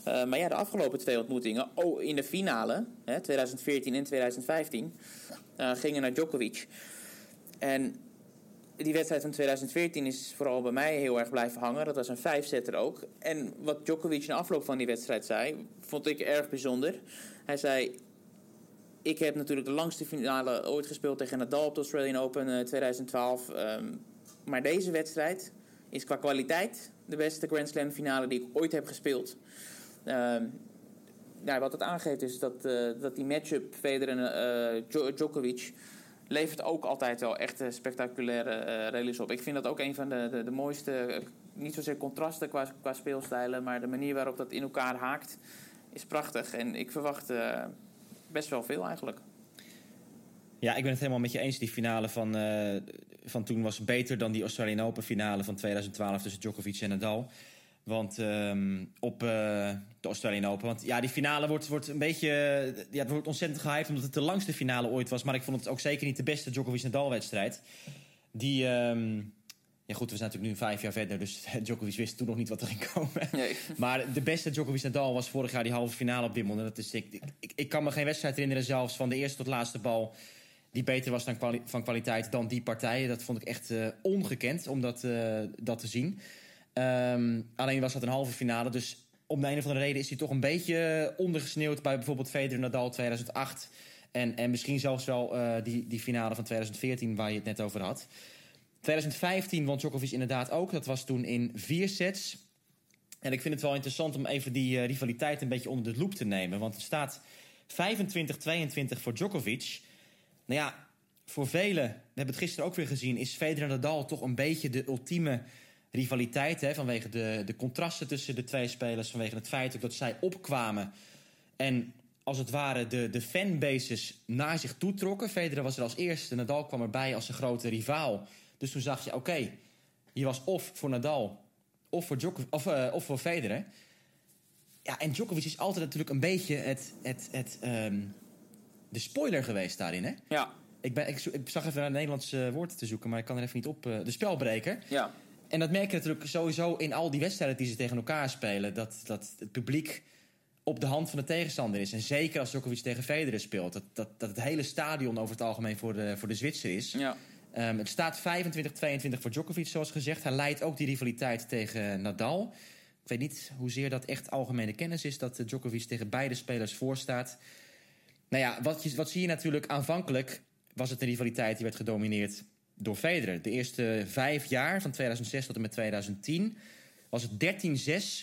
Uh, maar ja, de afgelopen twee ontmoetingen, oh, in de finale, hè, 2014 en 2015, uh, gingen naar Djokovic. En die wedstrijd van 2014 is vooral bij mij heel erg blijven hangen. Dat was een vijfzetter ook. En wat Djokovic na afloop van die wedstrijd zei, vond ik erg bijzonder. Hij zei: Ik heb natuurlijk de langste finale ooit gespeeld tegen Nadal op de Australian Open uh, 2012. Um, maar deze wedstrijd is qua kwaliteit de beste Grand Slam finale die ik ooit heb gespeeld. Uh, ja, wat het aangeeft is dat, uh, dat die matchup Federer en uh, Djokovic levert ook altijd wel echt spectaculaire uh, rallies op. Ik vind dat ook een van de, de, de mooiste, niet zozeer contrasten qua, qua speelstijlen, maar de manier waarop dat in elkaar haakt is prachtig. En ik verwacht best wel veel eigenlijk. Ja, ik ben het helemaal met je eens. Die finale van, van toen was beter dan die Australian Open finale van 2012 tussen Djokovic en Nadal. Want um, op uh, de Australian Open. Want ja, die finale wordt, wordt een beetje. Ja, het wordt ontzettend gehyped omdat het de langste finale ooit was. Maar ik vond het ook zeker niet de beste Djokovic-Nadal-wedstrijd. Die. Um, ja, goed, we zijn natuurlijk nu vijf jaar verder. Dus Djokovic wist toen nog niet wat er ging komen. Nee. Maar de beste Djokovic-Nadal was vorig jaar die halve finale op Wimbledon. Dat is, ik, ik, ik kan me geen wedstrijd herinneren, zelfs van de eerste tot laatste bal. Die beter was dan kwali van kwaliteit dan die partijen. Dat vond ik echt uh, ongekend om dat, uh, dat te zien. Um, alleen was dat een halve finale. Dus om de een of andere reden is hij toch een beetje ondergesneeuwd bij bijvoorbeeld Federer Nadal 2008. En, en misschien zelfs wel uh, die, die finale van 2014 waar je het net over had. 2015 won Djokovic inderdaad ook. Dat was toen in vier sets. En ik vind het wel interessant om even die uh, rivaliteit een beetje onder de loep te nemen. Want het staat 25-22 voor Djokovic. Nou ja, voor velen, we hebben het gisteren ook weer gezien... is Federer Nadal toch een beetje de ultieme rivaliteit. Hè, vanwege de, de contrasten tussen de twee spelers. Vanwege het feit dat zij opkwamen. En als het ware de, de fanbases naar zich toe trokken. Federer was er als eerste. Nadal kwam erbij als een grote rivaal. Dus toen zag je, oké, je was of voor Nadal of voor, Djokovic, of, uh, of voor Federer. Ja, en Djokovic is altijd natuurlijk een beetje het, het, het, um, de spoiler geweest daarin, hè? Ja. Ik, ben, ik, ik zag even naar het Nederlandse woord te zoeken, maar ik kan er even niet op. Uh, de spelbreker. Ja. En dat merk je natuurlijk sowieso in al die wedstrijden die ze tegen elkaar spelen. Dat, dat het publiek op de hand van de tegenstander is. En zeker als Djokovic tegen Federer speelt. Dat, dat, dat het hele stadion over het algemeen voor de, voor de Zwitser is. Ja. Um, het staat 25-22 voor Djokovic, zoals gezegd. Hij leidt ook die rivaliteit tegen Nadal. Ik weet niet hoezeer dat echt algemene kennis is... dat Djokovic tegen beide spelers voorstaat. Nou ja, wat, je, wat zie je natuurlijk aanvankelijk... was het een rivaliteit die werd gedomineerd door Federer. De eerste vijf jaar, van 2006 tot en met 2010, was het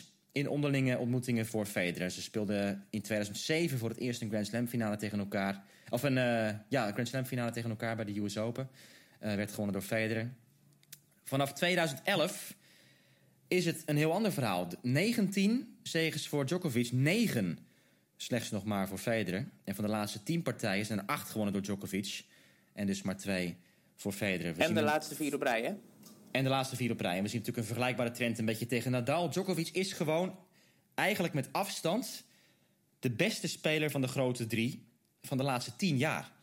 13-6 in onderlinge ontmoetingen voor Federer. Ze speelden in 2007 voor het eerst een Grand Slam finale tegen elkaar. Of een, uh, ja, Grand Slam finale tegen elkaar bij de US Open. Uh, werd gewonnen door Federer. Vanaf 2011 is het een heel ander verhaal. 19 zegens voor Djokovic, 9 slechts nog maar voor Federer. En van de laatste 10 partijen zijn er 8 gewonnen door Djokovic. En dus maar 2 voor Federer. We en de laatste vier op rij, hè? En de laatste vier op rij. En we zien natuurlijk een vergelijkbare trend een beetje tegen Nadal. Djokovic is gewoon eigenlijk met afstand de beste speler van de grote drie van de laatste tien jaar.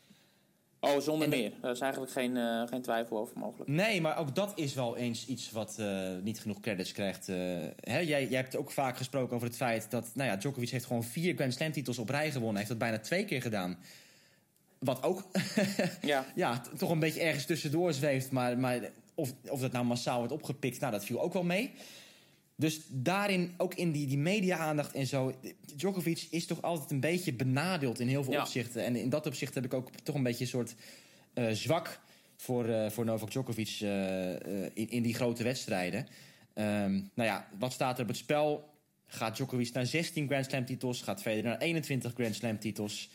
Oh, zonder meer. Daar is eigenlijk geen, uh, geen twijfel over mogelijk. Nee, maar ook dat is wel eens iets wat uh, niet genoeg credits krijgt. Uh, hè? Jij, jij hebt ook vaak gesproken over het feit dat nou ja, Djokovic heeft gewoon vier Grand Slam titels op rij gewonnen. Hij heeft dat bijna twee keer gedaan. Wat ook ja. ja, toch een beetje ergens tussendoor zweeft. Maar, maar of, of dat nou massaal wordt opgepikt, nou, dat viel ook wel mee. Dus daarin, ook in die, die media-aandacht en zo... Djokovic is toch altijd een beetje benadeeld in heel veel opzichten. En in dat opzicht heb ik ook toch een beetje een soort eh, zwak voor, eh, voor Novak Djokovic eh, in, in die grote wedstrijden. Ehm, nou ja, wat staat er op het spel? Gaat Djokovic naar 16 Grand Slam titels? Gaat Federer naar 21 Grand Slam titels?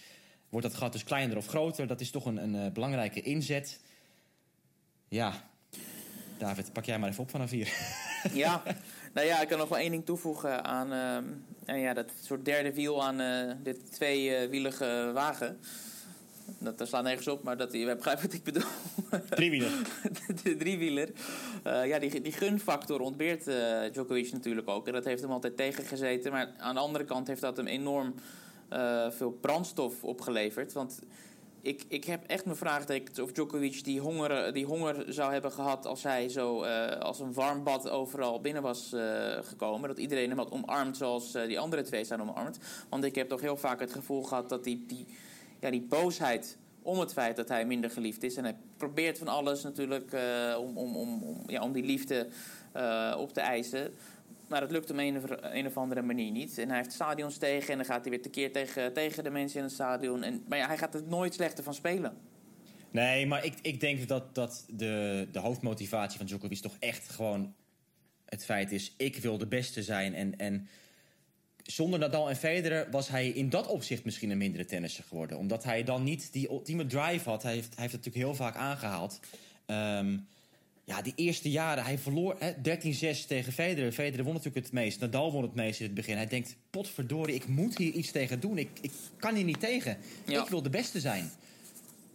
Wordt dat gat dus kleiner of groter? Dat is toch een, een eh, belangrijke inzet. Ja, David, pak jij maar even op vanaf hier. Ja, nou ja, ik kan nog wel één ding toevoegen aan ehm, en ja, dat soort derde wiel aan eh, dit tweewielige wagen. Dat, dat slaat nergens op, maar dat, je begrijpt wat ik bedoel. Driewieler. de driewieler. Eh ja, die, die gunfactor ontbeert Djokovic natuurlijk ook. En dat heeft hem altijd tegengezeten. Maar aan de andere kant heeft dat hem enorm eh, veel brandstof opgeleverd. Want ik, ik heb echt mijn vraagtekens of Djokovic die honger, die honger zou hebben gehad... als hij zo eh, als een warm bad overal binnen was eh, gekomen. Dat iedereen hem had omarmd zoals die andere twee zijn omarmd. Want ik heb toch heel vaak het gevoel gehad dat die, die, ja, die boosheid om het feit dat hij minder geliefd is. En hij probeert van alles natuurlijk om, om, om, om, ja, om die liefde op te eisen. Maar het lukt hem een of, een of andere manier niet. En hij heeft stadions tegen en dan gaat hij weer tekeer tegen, tegen de mensen in het stadion. En, maar ja, hij gaat er nooit slechter van spelen. Nee, maar ik, ik denk dat, dat de, de hoofdmotivatie van Djokovic toch echt gewoon het feit is... ik wil de beste zijn. En, en zonder Nadal en Federer was hij in dat opzicht misschien een mindere tennisser geworden. Omdat hij dan niet die ultieme drive had. Hij heeft, hij heeft het natuurlijk heel vaak aangehaald. Ehm, ja, die eerste jaren, hij verloor hè, 13-6 tegen Federer. Federer won natuurlijk het meest. Nadal won het meest in het begin. Hij denkt, potverdorie, ik moet hier iets tegen doen. Ik, ik kan hier niet tegen. Ja. Ik wil de beste zijn.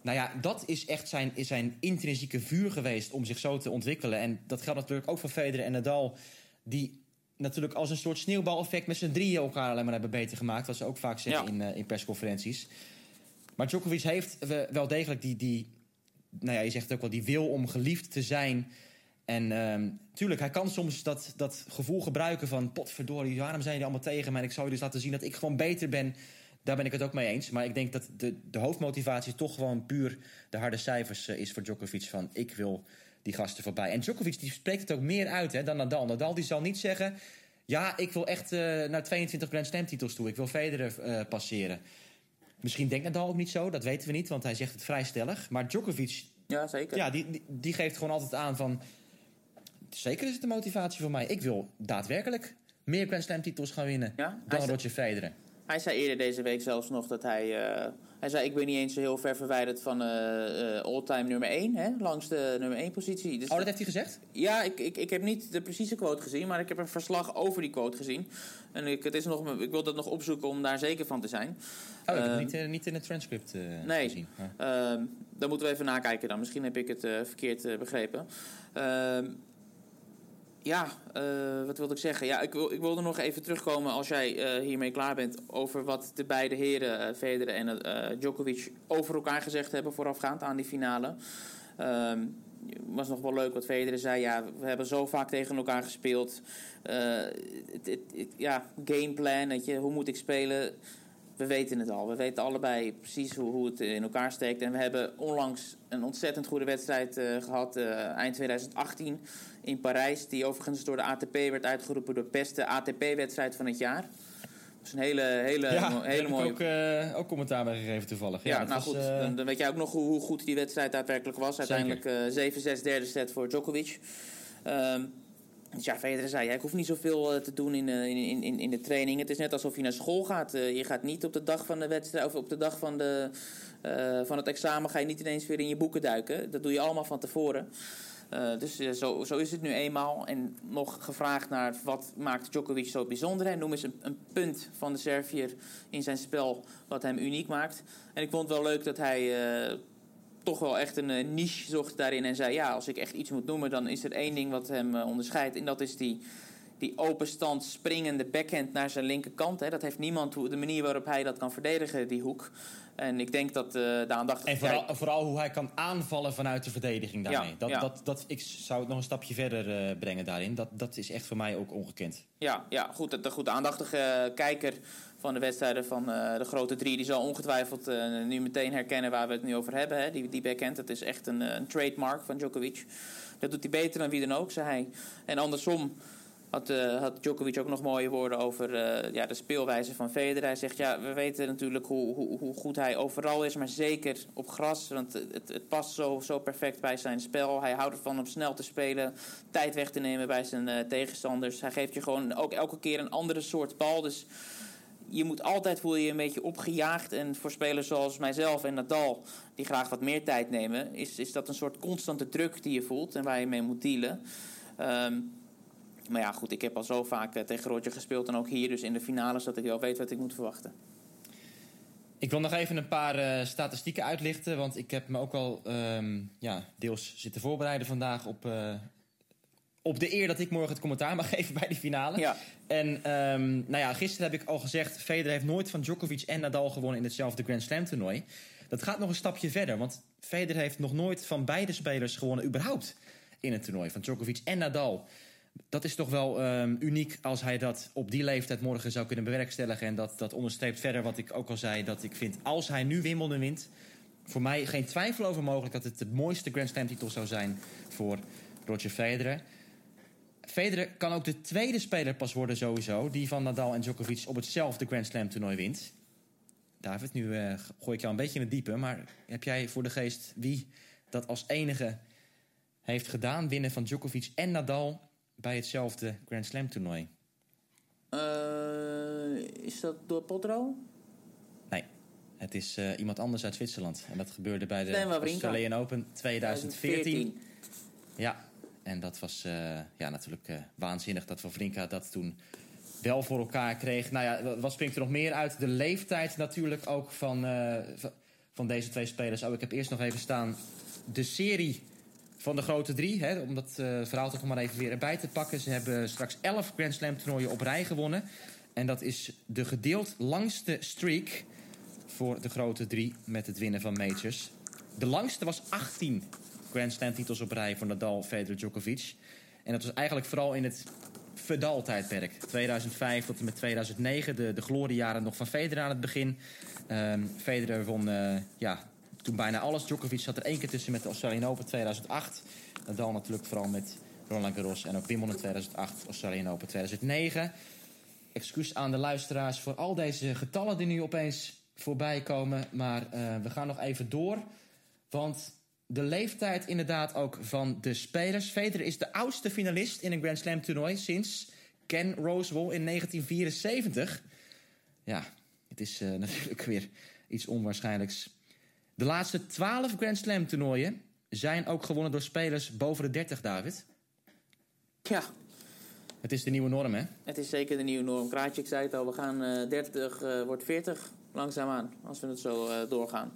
Nou ja, dat is echt zijn, is zijn intrinsieke vuur geweest om zich zo te ontwikkelen. En dat geldt natuurlijk ook voor Federer en Nadal. Die natuurlijk als een soort sneeuwbaleffect met z'n drieën elkaar alleen maar hebben beter gemaakt. Wat ze ook vaak zeggen Ja. in, eh, in persconferenties. Maar Djokovic heeft we- wel degelijk die, die... Nou ja, je zegt ook wel, die wil om geliefd te zijn. En ehm, tuurlijk, hij kan soms dat, dat gevoel gebruiken van... potverdorie, waarom zijn jullie allemaal tegen? En ik zou je dus laten zien dat ik gewoon beter ben. Daar ben ik het ook mee eens. Maar ik denk dat de, de hoofdmotivatie toch gewoon puur de harde cijfers eh, is voor Djokovic. Van ik wil die gasten voorbij. En Djokovic die spreekt het ook meer uit hè, dan Nadal. Nadal die zal niet zeggen... ja, ik wil echt eh, naar 22 Grand Slam titels toe. Ik wil Federer eh, passeren. Misschien denkt Nadal ook niet zo, dat weten we niet. Want hij zegt het vrij stellig. Maar Djokovic, Ja, zeker. ja, die, die, die geeft gewoon altijd aan van... Zeker is het de motivatie voor mij. Ik wil daadwerkelijk meer Grand Slam titels gaan winnen Ja, dan Roger Federer. Hij zei eerder deze week zelfs nog dat hij... eh, hij zei, ik ben niet eens zo heel ver verwijderd van eh, all-time nummer 1. Hè, langs de nummer 1 positie. Dus Oh, dat heeft hij gezegd? Ja, ik, ik, ik heb niet de precieze quote gezien, maar ik heb een verslag over die quote gezien. En ik, het is nog, ik wil dat nog opzoeken om daar zeker van te zijn. Oh, ik heb Ehm, het niet, niet in het transcript eh, Nee, gezien. Ja. Ehm, dan moeten we even nakijken dan. Misschien heb ik het verkeerd begrepen. Ehm, ja, eh, wat wilde ik zeggen? Ja, ik, wil, ik wilde nog even terugkomen als jij eh, hiermee klaar bent... over wat de beide heren, Federer en Djokovic... over elkaar gezegd hebben voorafgaand aan die finale. Ehm was nog wel leuk wat Federer zei. Ja, we hebben zo vaak tegen elkaar gespeeld. Het- het- ja, gameplan, weet je, hoe moet ik spelen? We weten het al. We weten allebei precies hoe, hoe het in elkaar steekt. En we hebben onlangs een ontzettend goede wedstrijd eh, gehad. eh, eind 2018 in Parijs. Die overigens door de ATP werd uitgeroepen door de beste ATP-wedstrijd van het jaar. Dat is een hele, hele, Ja, mo- daar hele heb mooie... ik ook, eh, ook commentaar bij gegeven toevallig. Ja, nou was, goed. Dan, dan weet jij ook nog hoe, hoe goed die wedstrijd daadwerkelijk was. Uiteindelijk eh 7-6 derde set voor Djokovic. Ehm, dus ja, Federer zei, ja, ik hoef niet zoveel eh, te doen in, eh, in, in, in de training. Het is net alsof je naar school gaat. Eh, je gaat niet op de dag van de wedstrijd of op de dag van, de, van het examen ga je niet ineens weer in je boeken duiken. Dat doe je allemaal van tevoren. Dus zo, zo is het nu eenmaal. En nog gevraagd naar wat maakt Djokovic zo bijzonder. En noem eens een, punt van de Servier in zijn spel wat hem uniek maakt. En ik vond het wel leuk dat hij toch wel echt een eh, niche zocht daarin. En zei, ja, als ik echt iets moet noemen, dan is er één ding wat hem eh, onderscheidt. En dat is die, die openstand springende backhand naar zijn linkerkant. Hè. Dat heeft niemand, hoe- de manier waarop hij dat kan verdedigen, die hoek. En ik denk dat eh de aandachtigheid... En vooral, vooral hoe hij kan aanvallen vanuit de verdediging daarmee. Ja, dat, ja. Dat, dat, ik zou het nog een stapje verder brengen daarin. Dat, dat is echt voor mij ook ongekend. Ja, ja goed, de, goed, de aandachtige eh, kijker van de wedstrijden van eh, de grote drie... die zal ongetwijfeld eh, nu meteen herkennen waar we het nu over hebben. Hè? Die, die backhand, dat is echt een, eh, een trademark van Djokovic. Dat doet hij beter dan wie dan ook, zei hij. En andersom had, had Djokovic ook nog mooie woorden over ja, de speelwijze van Federer. Hij zegt, ja, we weten natuurlijk hoe, hoe, hoe, goed hij overal is, maar zeker op gras. Want het, het past zo, zo perfect bij zijn spel. Hij houdt ervan om snel te spelen, tijd weg te nemen bij zijn tegenstanders. Hij geeft je gewoon ook elke keer een andere soort bal. Dus je moet altijd voel je een beetje opgejaagd. En voor spelers zoals mijzelf en Nadal, die graag wat meer tijd nemen, is, is dat een soort constante druk die je voelt en waar je mee moet dealen. Um, maar ja, goed, ik heb al zo vaak uh, tegen Roger gespeeld en ook hier dus in de finales dat ik wel weet wat ik moet verwachten. Ik wil nog even een paar uh, statistieken uitlichten, want ik heb me ook al um, ja, deels zitten voorbereiden vandaag op, uh, op de eer dat ik morgen het commentaar mag geven bij die finale. Ja. En um, nou ja, gisteren heb ik al gezegd, Federer heeft nooit van Djokovic en Nadal gewonnen in hetzelfde Grand Slam toernooi. Dat gaat nog een stapje verder, want Federer heeft nog nooit van beide spelers gewonnen überhaupt in het toernooi. Van Djokovic en Nadal dat is toch wel um, uniek als hij dat op die leeftijd morgen zou kunnen bewerkstelligen. En dat, dat onderstreept verder wat ik ook al zei. Dat ik vind, als hij nu Wimbledon wint... voor mij geen twijfel over mogelijk dat het de mooiste Grand Slam titel zou zijn voor Roger Federer. Federer kan ook de tweede speler pas worden sowieso... die van Nadal en Djokovic op hetzelfde Grand Slam toernooi wint. David, nu uh, gooi ik jou een beetje in het diepe. Maar heb jij voor de geest wie dat als enige heeft gedaan? Winnen van Djokovic en Nadal bij hetzelfde Grand Slam toernooi? Uh, is dat door Potro? Nee, het is uh, iemand anders uit Zwitserland. En dat gebeurde bij de Australian Open 2014. 2014. Ja, en dat was uh, ja, natuurlijk waanzinnig dat Wawrinka dat toen wel voor elkaar kreeg. Nou ja, wat springt er nog meer uit? De leeftijd natuurlijk ook van, van deze twee spelers. Oh, ik heb eerst nog even staan de serie van de grote drie. Hè, om dat verhaal toch maar even weer erbij te pakken. Ze hebben straks 11 Grand Slam toernooien op rij gewonnen. En dat is de gedeeld langste streak voor de grote drie met het winnen van majors. De langste was 18 Grand Slam titels op rij voor Nadal, Federer, Djokovic. En dat was eigenlijk vooral in het Fedal-tijdperk. 2005 tot en met 2009, de, de gloriejaren nog van Federer aan het begin. Um, Federer won uh, ja, toen bijna alles. Djokovic zat er één keer tussen met de Australian Open 2008. Nadal natuurlijk vooral met Roland Garros en ook Wimbledon 2008, Australian Open 2009. Excuus aan de luisteraars voor al deze getallen die nu opeens voorbij komen. Maar uh, we gaan nog even door. Want de leeftijd inderdaad ook van de spelers. Federer is de oudste finalist in een Grand Slam toernooi sinds Ken Rosewall in 1974. Ja, het is uh, natuurlijk weer iets onwaarschijnlijks. De laatste 12 Grand Slam toernooien zijn ook gewonnen door spelers boven de 30, David. Ja. Het is de nieuwe norm, hè? Het is zeker de nieuwe norm. ik zei het al, we gaan uh, 30, uh, wordt 40 langzaamaan, als we het zo uh, doorgaan.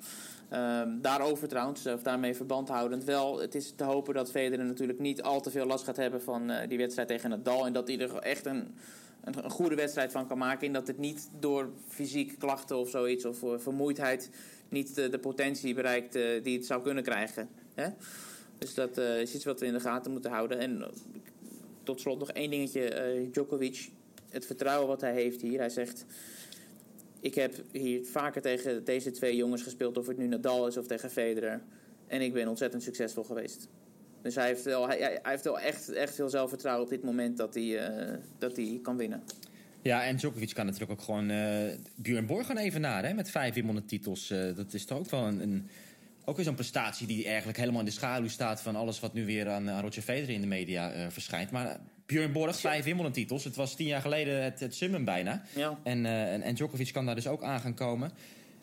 Um, daarover trouwens, of daarmee verband houdend wel. Het is te hopen dat Federer natuurlijk niet al te veel last gaat hebben van uh, die wedstrijd tegen Nadal. En dat hij er echt een, een, goede wedstrijd van kan maken. En dat het niet door fysieke klachten of zoiets of uh, vermoeidheid niet de, de potentie bereikt die het zou kunnen krijgen. Hè? Dus dat is iets wat we in de gaten moeten houden. En tot slot nog één dingetje. Djokovic, het vertrouwen wat hij heeft hier. Hij zegt, ik heb hier vaker tegen deze twee jongens gespeeld... of het nu Nadal is of tegen Federer. En ik ben ontzettend succesvol geweest. Dus hij heeft wel, hij, heeft wel echt, echt veel zelfvertrouwen op dit moment dat hij, dat hij kan winnen. Ja, en Djokovic kan natuurlijk ook gewoon uh, Björn Borg gaan even naar hè, met vijf Wimbledon titels. Uh, dat is toch ook wel een, een ook weer zo'n prestatie die eigenlijk helemaal in de schaduw staat van alles wat nu weer aan, aan Roger Federer in de media verschijnt. Maar Björn Borg, vijf Wimbledon titels. Het was tien jaar geleden het, het summum bijna. Ja. En, en, en Djokovic kan daar dus ook aan gaan komen.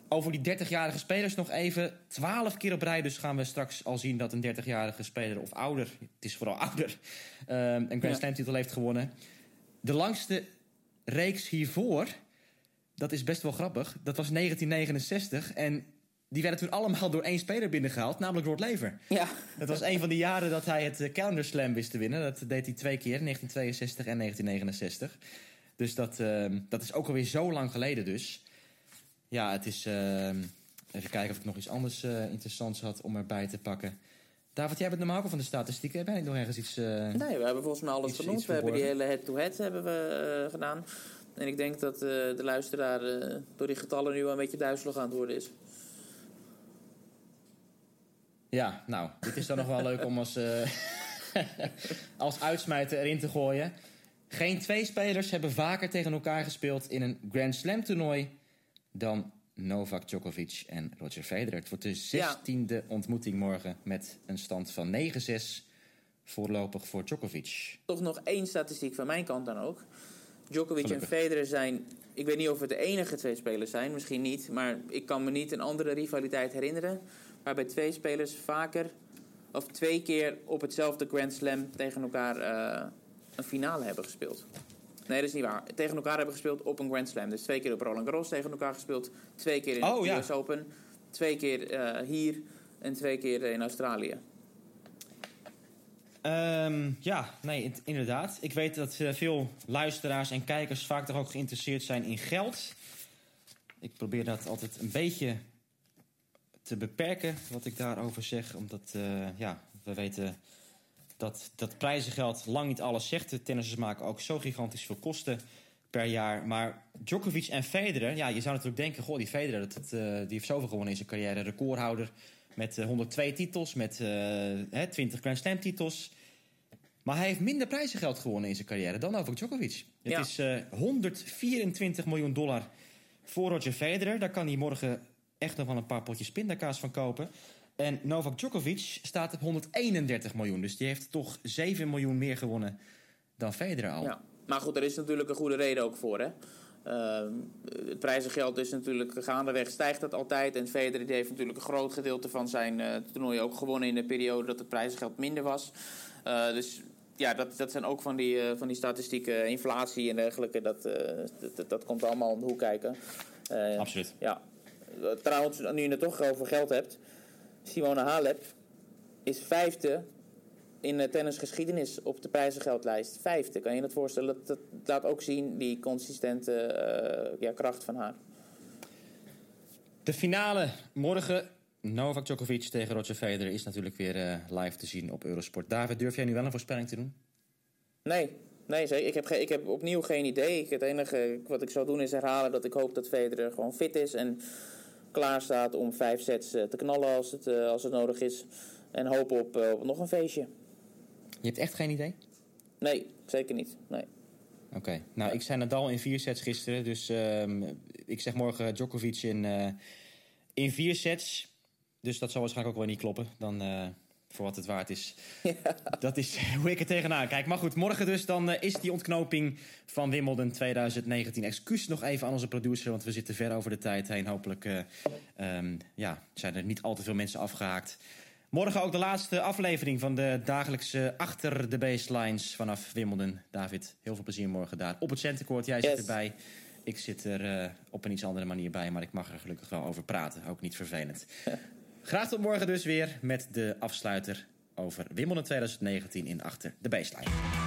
Over die 30-jarige spelers nog even. Twaalf keer op rij dus gaan we straks al zien dat een 30-jarige speler of ouder, het is vooral ouder, een Grand Slam titel heeft gewonnen. De langste reeks hiervoor, dat is best wel grappig. Dat was 1969 en die werden toen allemaal door één speler binnengehaald, namelijk Rod Lever. Ja. Dat was een van de jaren dat hij het Calendar Slam wist te winnen. Dat deed hij twee keer, 1962 en 1969. Dus dat, uh, dat is ook alweer zo lang geleden dus. Ja, het is... Uh, even kijken of ik nog iets anders uh, interessants had om erbij te pakken. David, jij bent normaal ook van de statistieken. Ben ik nog ergens iets... Uh, nee, we hebben volgens mij alles genoemd. We hebben die hele head-to-head hebben we gedaan. En ik denk dat uh, de luisteraar door die getallen nu wel een beetje duizelig aan het worden is. Ja, nou, dit is dan nog wel leuk om als, als uitsmijter erin te gooien. Geen twee spelers hebben vaker tegen elkaar gespeeld in een Grand Slam toernooi dan Novak Djokovic en Roger Federer. Het wordt de zestiende ontmoeting morgen met een stand van 9-6 voorlopig voor Djokovic. Toch nog één statistiek van mijn kant dan ook. Djokovic Gelukkig. en Federer zijn, ik weet niet of het de enige twee spelers zijn, misschien niet, maar ik kan me niet een andere rivaliteit herinneren waarbij twee spelers vaker of twee keer op hetzelfde Grand Slam tegen elkaar eh, een finale hebben gespeeld. Nee, dat is niet waar. Tegen elkaar hebben gespeeld op een Grand Slam. Dus twee keer op Roland Garros tegen elkaar gespeeld. Twee keer in Oh, de ja. US Open. Twee keer eh, hier en twee keer in Australië. Ehm, ja, nee, in- inderdaad. Ik weet dat eh, veel luisteraars en kijkers vaak toch ook geïnteresseerd zijn in geld. Ik probeer dat altijd een beetje te beperken, wat ik daarover zeg. Omdat, eh, ja, we weten dat dat prijzengeld lang niet alles zegt. De tennissers maken ook zo gigantisch veel kosten per jaar. Maar Djokovic en Federer, ja, je zou natuurlijk denken... goh, die Federer, dat, dat, eh, die heeft zoveel gewonnen in zijn carrière. Recordhouder met eh, 102 titels, met eh, hè, 20 Grand Slam titels... Maar hij heeft minder prijzengeld gewonnen in zijn carrière dan Novak Djokovic. Het Ja. is eh, 124 miljoen dollar voor Roger Federer. Daar kan hij morgen echt nog wel een paar potjes pindakaas van kopen. En Novak Djokovic staat op 131 miljoen. Dus die heeft toch 7 miljoen meer gewonnen dan Federer al. Ja, maar goed, er is natuurlijk een goede reden ook voor. Hè? Ehm, het prijzengeld is natuurlijk gaandeweg stijgt dat altijd. En Federer heeft natuurlijk een groot gedeelte van zijn eh toernooi ook gewonnen in de periode dat het prijzengeld minder was. Eh, dus ja, dat, dat zijn ook van die, eh, van die statistieken, inflatie en dergelijke. Dat, dat, dat, komt allemaal om de hoek kijken. Absoluut. Ja. Trouwens, nu je het toch over geld hebt. Simone Halep is vijfde in de tennisgeschiedenis op de prijzengeldlijst. Vijfde, kan je dat voorstellen? Dat, dat laat ook zien die consistente eh, ja, kracht van haar. De finale morgen. Novak Djokovic tegen Roger Federer is natuurlijk weer eh, live te zien op Eurosport. David, durf jij nu wel een voorspelling te doen? Nee, nee zeker. Ik, heb ik heb opnieuw geen idee. Ik, het enige wat ik zou doen is herhalen dat ik hoop dat Federer gewoon fit is en klaar staat om vijf sets eh, te knallen als het, eh, als het nodig is. En hoop op, eh, op nog een feestje. Je hebt echt geen idee? Nee, zeker niet. Nee. Oké, nou ik zei Nadal in vier sets gisteren. Dus ehm, ik zeg morgen Djokovic in, in vier sets. Dus dat zal waarschijnlijk ook wel niet kloppen. Dan voor wat het waard is. Dat is hoe ik er tegenaan kijk. Maar goed, morgen dus dan eh, is die ontknoping van Wimbledon 2019. Excuus nog even aan onze producer, want we zitten ver over de tijd heen. Hopelijk eh, ehm, ja, zijn er niet al te veel mensen afgehaakt. Morgen ook de laatste aflevering van de dagelijkse Achter de Baselines vanaf Wimbledon. David, heel veel plezier morgen daar op het centercourt. Jij zit erbij. Ik zit er eh, op een iets andere manier bij, maar ik mag er gelukkig wel over praten. Ook niet vervelend. Graag tot morgen dus weer met de afsluiter over Wimbledon 2019 in Achter de Baseline.